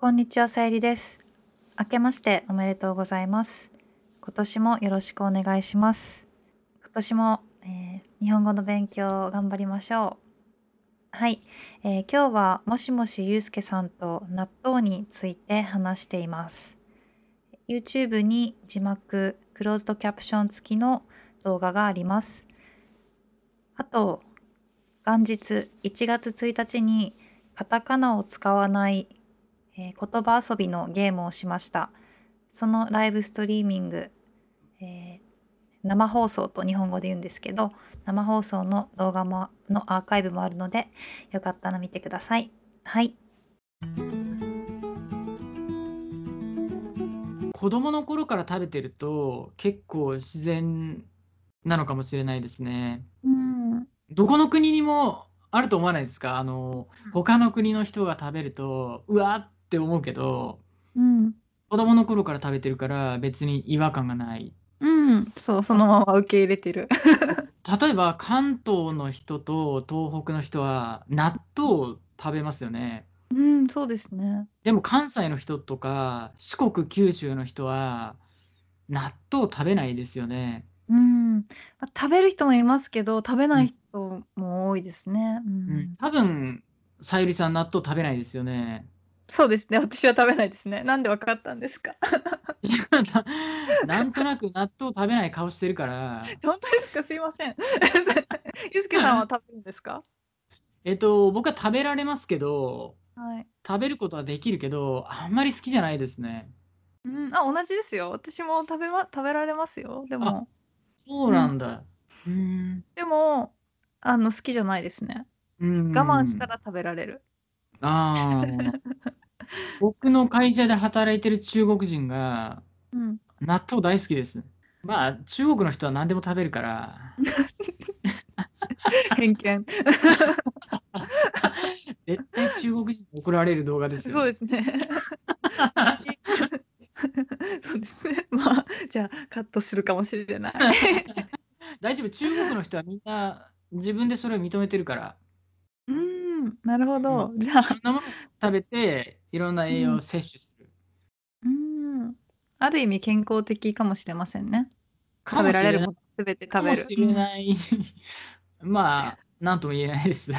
こんにちは、さゆりです。明けましておめでとうございます。今年もよろしくお願いします。今年も、えー日本語の勉強を頑張りましょう。はい、えー今日はもしもしゆうすけさんと納豆について話しています。YouTube に字幕、クローズドキャプション付きの動画があります。あと、元日1月1日にカタカナを使わないえー言葉遊びのゲームをしました。そのライブストリーミング、えー生放送と日本語で言うんですけど、生放送の動画ものアーカイブもあるので、よかったら見てください。はい。子供の頃から食べてると結構自然なのかもしれないですね。うん。どこの国にもあると思わないですか？あの他の国の人が食べるとうわーって思うけどうん。子供の頃から食べてるから別に違和感がない。うん。そう、そのまま受け入れてる。例えば関東の人と東北の人は納豆を食べますよね。うん、そうですね。でも関西の人とか四国九州の人は納豆食べないですよね。うん。まあ食べる人もいますけど、食べない人も多いですね。ううんん。多分さゆりさん納豆食べないですよね。そうですね。私は食べないですね。なんでわかったんですか？ななんとなく納豆食べない顔してるから、本当ですか？すいません。ゆうすけさんは食べるんですか？えっと、僕は食べられますけど、はい。食べることはできるけど、あんまり好きじゃないですね。うん、あ、同じですよ。私も食べま、食べられますよ。でも、そうなんだ。うーん。でも、あの、好きじゃないですね。うん我慢したら食べられる。ああ。僕の会社で働いてる中国人がうん。納豆大好きです。まあ、中国の人は何でも食べるから、偏見。絶対中国人に怒られる動画ですよ。そうですね。そうですね。まあ、じゃあ、カットするかもしれない。大丈夫、中国の人はみんな自分でそれを認めてるから、うん、なるほど。じゃあいろん、なものを食べて、いろんな栄養を摂取する。うん、ある意味健康的かもしれませんね。か食べられるもしれないものすべてか食べる。もしれない。まあ、なんとも言えないです。